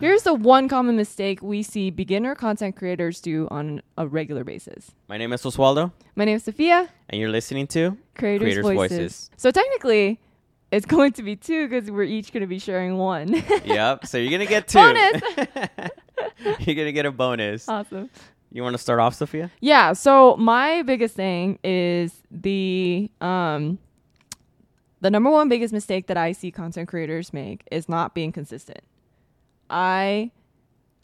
Here's the one common mistake we see beginner content creators do on a regular basis. My name is Oswaldo, My name is Sophia, and you're listening to Creators, Creators Voices. Voices. So technically, it's going to be two because we're each going to be sharing one. Yep. So you're gonna get two. Bonus! you're gonna get a bonus. awesome. You want to start off, Sophia? Yeah. So my biggest thing is the um the number one biggest mistake that I see content creators make is not being consistent. I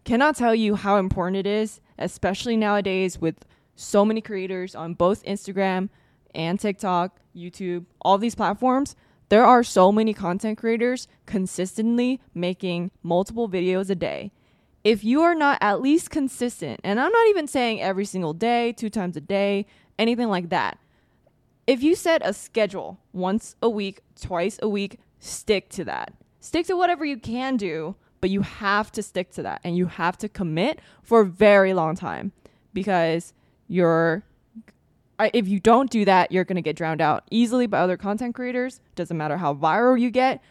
cannot tell you how important it is, especially nowadays with so many creators on both Instagram and TikTok, YouTube, all these platforms. There are so many content creators consistently making multiple videos a day. If you are not at least consistent, and I'm not even saying every single day, two times a day, anything like that. If you set a schedule once a week, twice a week, stick to that. Stick to whatever you can do, but you have to stick to that and you have to commit for a very long time because you're if you don't do that, you're going to get drowned out easily by other content creators. Doesn't matter how viral you get,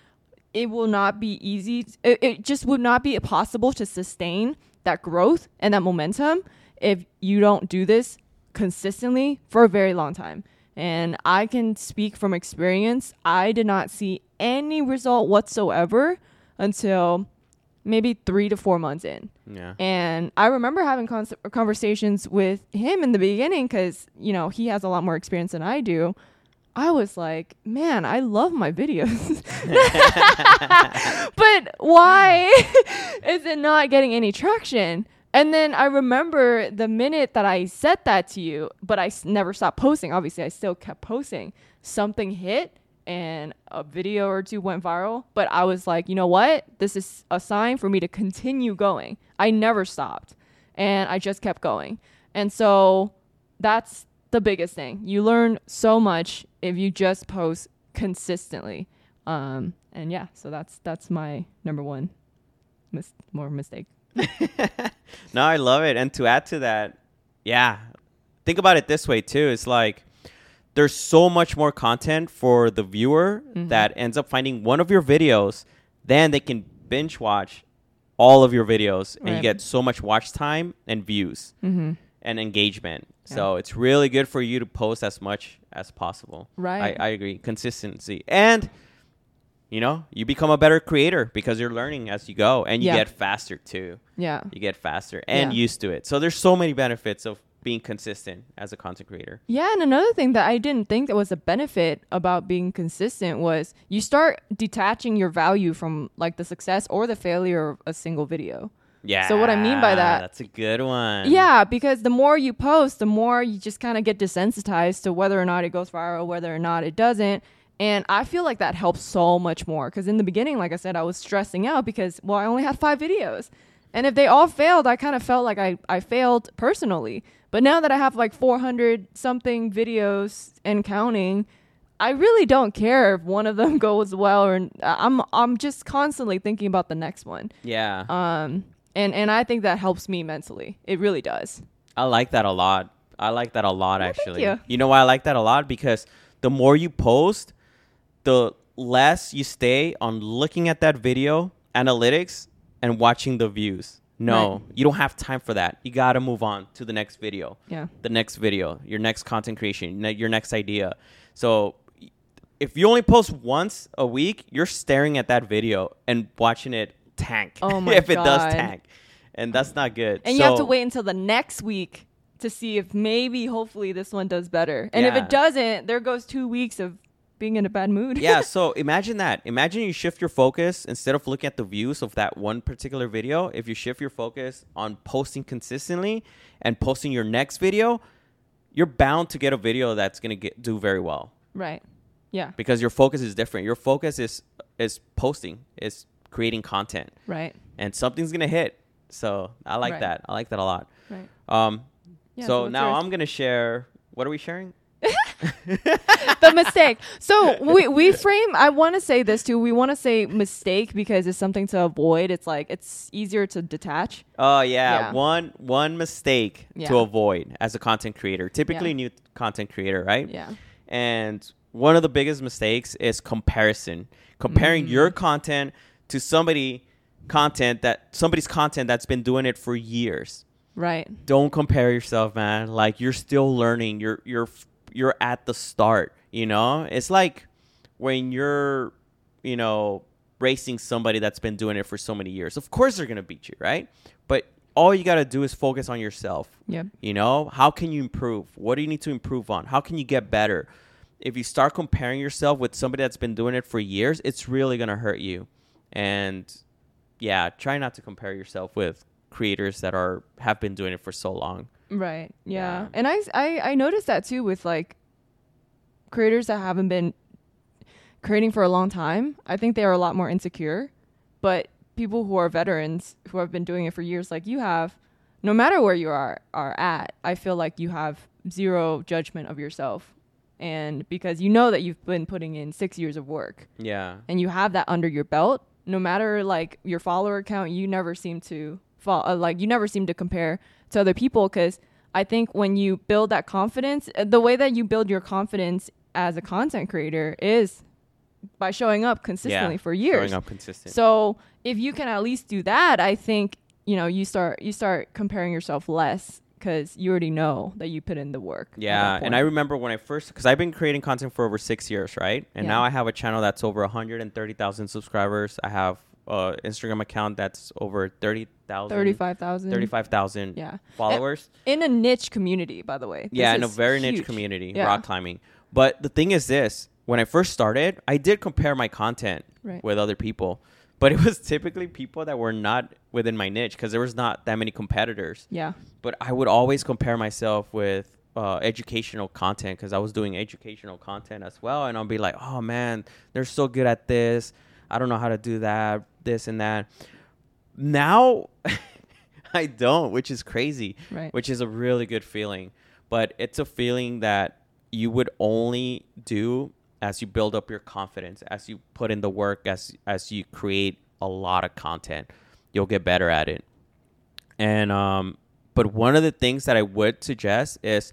it will not be easy. It, it just would not be possible to sustain that growth and that momentum if you don't do this consistently for a very long time. And I can speak from experience. I did not see any result whatsoever until maybe three to four months in. Yeah. And I remember having con- conversations with him in the beginning because, you know, he has a lot more experience than I do. I was like, man, I love my videos. but why is it not getting any traction? And then I remember the minute that I said that to you, but I s- never stopped posting. Obviously, I still kept posting. Something hit and a video or two went viral. But I was like, you know what? This is a sign for me to continue going. I never stopped and I just kept going. And so that's the biggest thing. You learn so much if you just post consistently. Um, and yeah, so that's that's my number one mis- more mistake. no, I love it. And to add to that, yeah, think about it this way too. It's like there's so much more content for the viewer Mm-hmm. that ends up finding one of your videos, then they can binge watch all of your videos and you get so much watch time and views Mm-hmm. and engagement. So it's really good for you to post as much as possible. Right. I, I agree. Consistency. And you know, you become a better creator because you're learning as you go and you Yeah. get faster too Yeah. you get faster and Yeah. used to it. So there's so many benefits of being consistent as a content creator. Yeah, and another thing that I didn't think that was a benefit about being consistent was you start detaching your value from like the success or the failure of a single video. Yeah. So what I mean by that- that's a good one. Yeah, because the more you post, the more you just kind of get desensitized to whether or not it goes viral, whether or not it doesn't. And I feel like that helps so much more because in the beginning, like I said, I was stressing out because, well, I only had five videos. And if they all failed, I kind of felt like I, I failed personally. But now that I have like 400 something videos and counting, I really don't care if one of them goes well or I'm I'm just constantly thinking about the next one. Yeah. Um and and I think that helps me mentally. It really does. I like that a lot. I like that a lot Well, thank actually. you. know why I like that a lot? Because the more you post, the less you stay on looking at that video, analytics, and watching the views. No, Right. you don't have time for that. You got to move on to the next video. Yeah. the next video, your next content creation, your next idea. So if you only post once a week, you're staring at that video and watching it tank. Oh my if it does tank. And that's not good. And you have to wait until the next week to see if maybe hopefully this one does better. And if it doesn't, there goes 2 weeks of being in a bad mood. yeah, so imagine that. Imagine you shift your focus instead of looking at the views of that one particular video. If you shift your focus on posting consistently and posting your next video, you're bound to get a video that's gonna get do very well right. Yeah. because your focus is different. Your focus is is posting, is creating content, Right. and something's gonna hit. So I like Right. that. I like that a lot. Right. Um, Yeah, so what's now yours? I'm gonna share. What are we sharing? the mistake. So we we frame. I want to say this too. We want to say mistake because it's something to avoid. It's like it's easier to detach. Oh yeah, Yeah. one one mistake Yeah. to avoid as a content creator, typically Yeah. new content creator, right? Yeah. And one of the biggest mistakes is comparison. Comparing Mm. your content to somebody content that somebody's content that's been doing it for years. Right. Don't compare yourself, man. Like you're still learning. You're you're you're at the start, you know? It's like when you're, you know, racing somebody that's been doing it for so many years. Of course they're going to beat you, right? But all you got to do is focus on yourself. Yep. You know, how can you improve? What do you need to improve on? How can you get better? If you start comparing yourself with somebody that's been doing it for years, it's really going to hurt you. And yeah, try not to compare yourself with creators that are have been doing it for so long. Right. Yeah. Yeah. And I, I I noticed that too with like creators that haven't been creating for a long time. I think they are a lot more insecure. But people who are veterans who have been doing it for years like you have, no matter where you are are at, I feel like you have zero judgment of yourself. And because you know that you've been putting in 6 years of work Yeah. and you have that under your belt, no matter like your follower count, you never seem to fall uh, like you never seem to compare to other people because I think when you build that confidence, uh, the way that you build your confidence as a content creator is by showing up consistently yeah. for years. Showing up consistent. So if you can at least do that, I think you know you start you start comparing yourself less because you already know that you put in the work. Yeah, and I remember when I first, because I've been creating content for over six years, right? And Yeah. now I have a channel that's over 130,000 subscribers. I have an Instagram account that's over 30,000, thirty-five thousand. 35,000 Yeah. followers. in a niche community, by the way. Yeah, in a very niche community, Yeah. rock climbing. But the thing is this when I first started, I did compare my content Right. with other people, but it was typically people that were not within my niche because there was not that many competitors. Yeah. but I would always compare myself with uh, educational content because I was doing educational content as well, and I'll be like, "Oh man, they're so good at this. I don't know how to do that, this and that." Now, I don't, which is crazy, Right. which is a really good feeling. But it's a feeling that you would only do as you build up your confidence, as you put in the work, as as you create a lot of content, you'll get better at it. And um, but one of the things that I would suggest is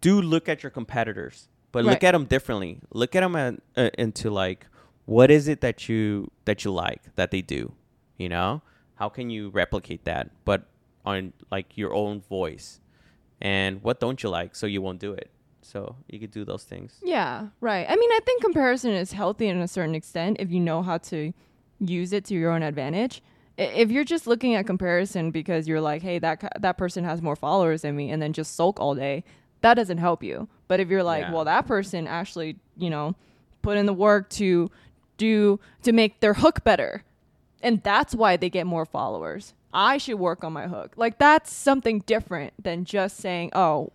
do look at your competitors, but look at them differently. Look at them at, uh, into like what is it that you that you like that they do, you know? How can you replicate that, but on like your own voice? And what don't you like, so you won't do it. So you could do those things. Yeah, right. I mean, I think comparison is healthy in a certain extent if you know how to use it to your own advantage. If you're just looking at comparison because you're like, "Hey, that that person has more followers than me," and then just sulk all day, that doesn't help you. But if you're like, Yeah. "Well, that person actually, you know, put in the work to do to make their hook better," and that's why they get more followers. I should work on my hook. Like that's something different than just saying, "Oh,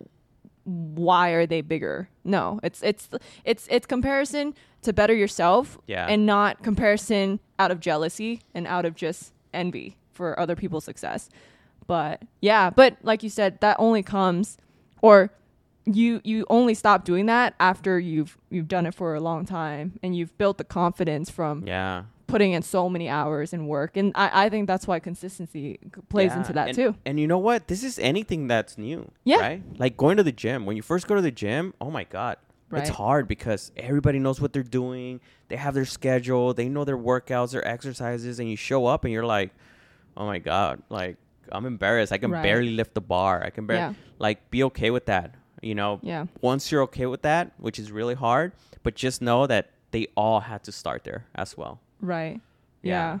why are they bigger?" No, it's it's it's it's comparison to better yourself, Yeah. and not comparison out of jealousy and out of just envy for other people's success. But yeah, but like you said, that only comes or you you only stop doing that after you've you've done it for a long time and you've built the confidence from Yeah. putting in so many hours and work and i, I think that's why consistency plays Yeah, into that and, too And you know what? This is anything that's new. Yeah. Right? Like going to the gym. When you first go to the gym, oh my God. Right. It's hard because everybody knows what they're doing. They have their schedule. They know their workouts, their exercises, and you show up and you're like, oh my God, like I'm embarrassed. I can Right. barely lift the bar. I can barely Yeah. like be okay with that. You know, yeah once you're okay with that, which is really hard, but just know that they all had to start there as well. right Yeah.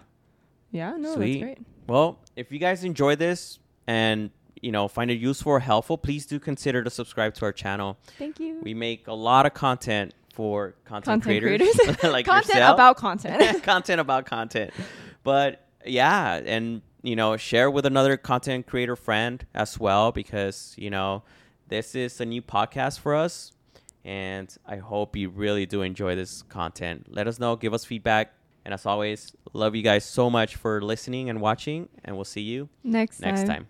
yeah yeah no Sweet. that's great Well, if you guys enjoy this and you know find it useful or helpful, please do consider to subscribe to our channel. thank you We make a lot of content for content, content creators, creators like content yourself. about content content about content. But yeah, and you know, share with another content creator friend as well because you know this is a new podcast for us, and I hope you really do enjoy this content. Let us know, give us feedback, and as always, love you guys so much for listening and watching, and we'll see you next next time. time.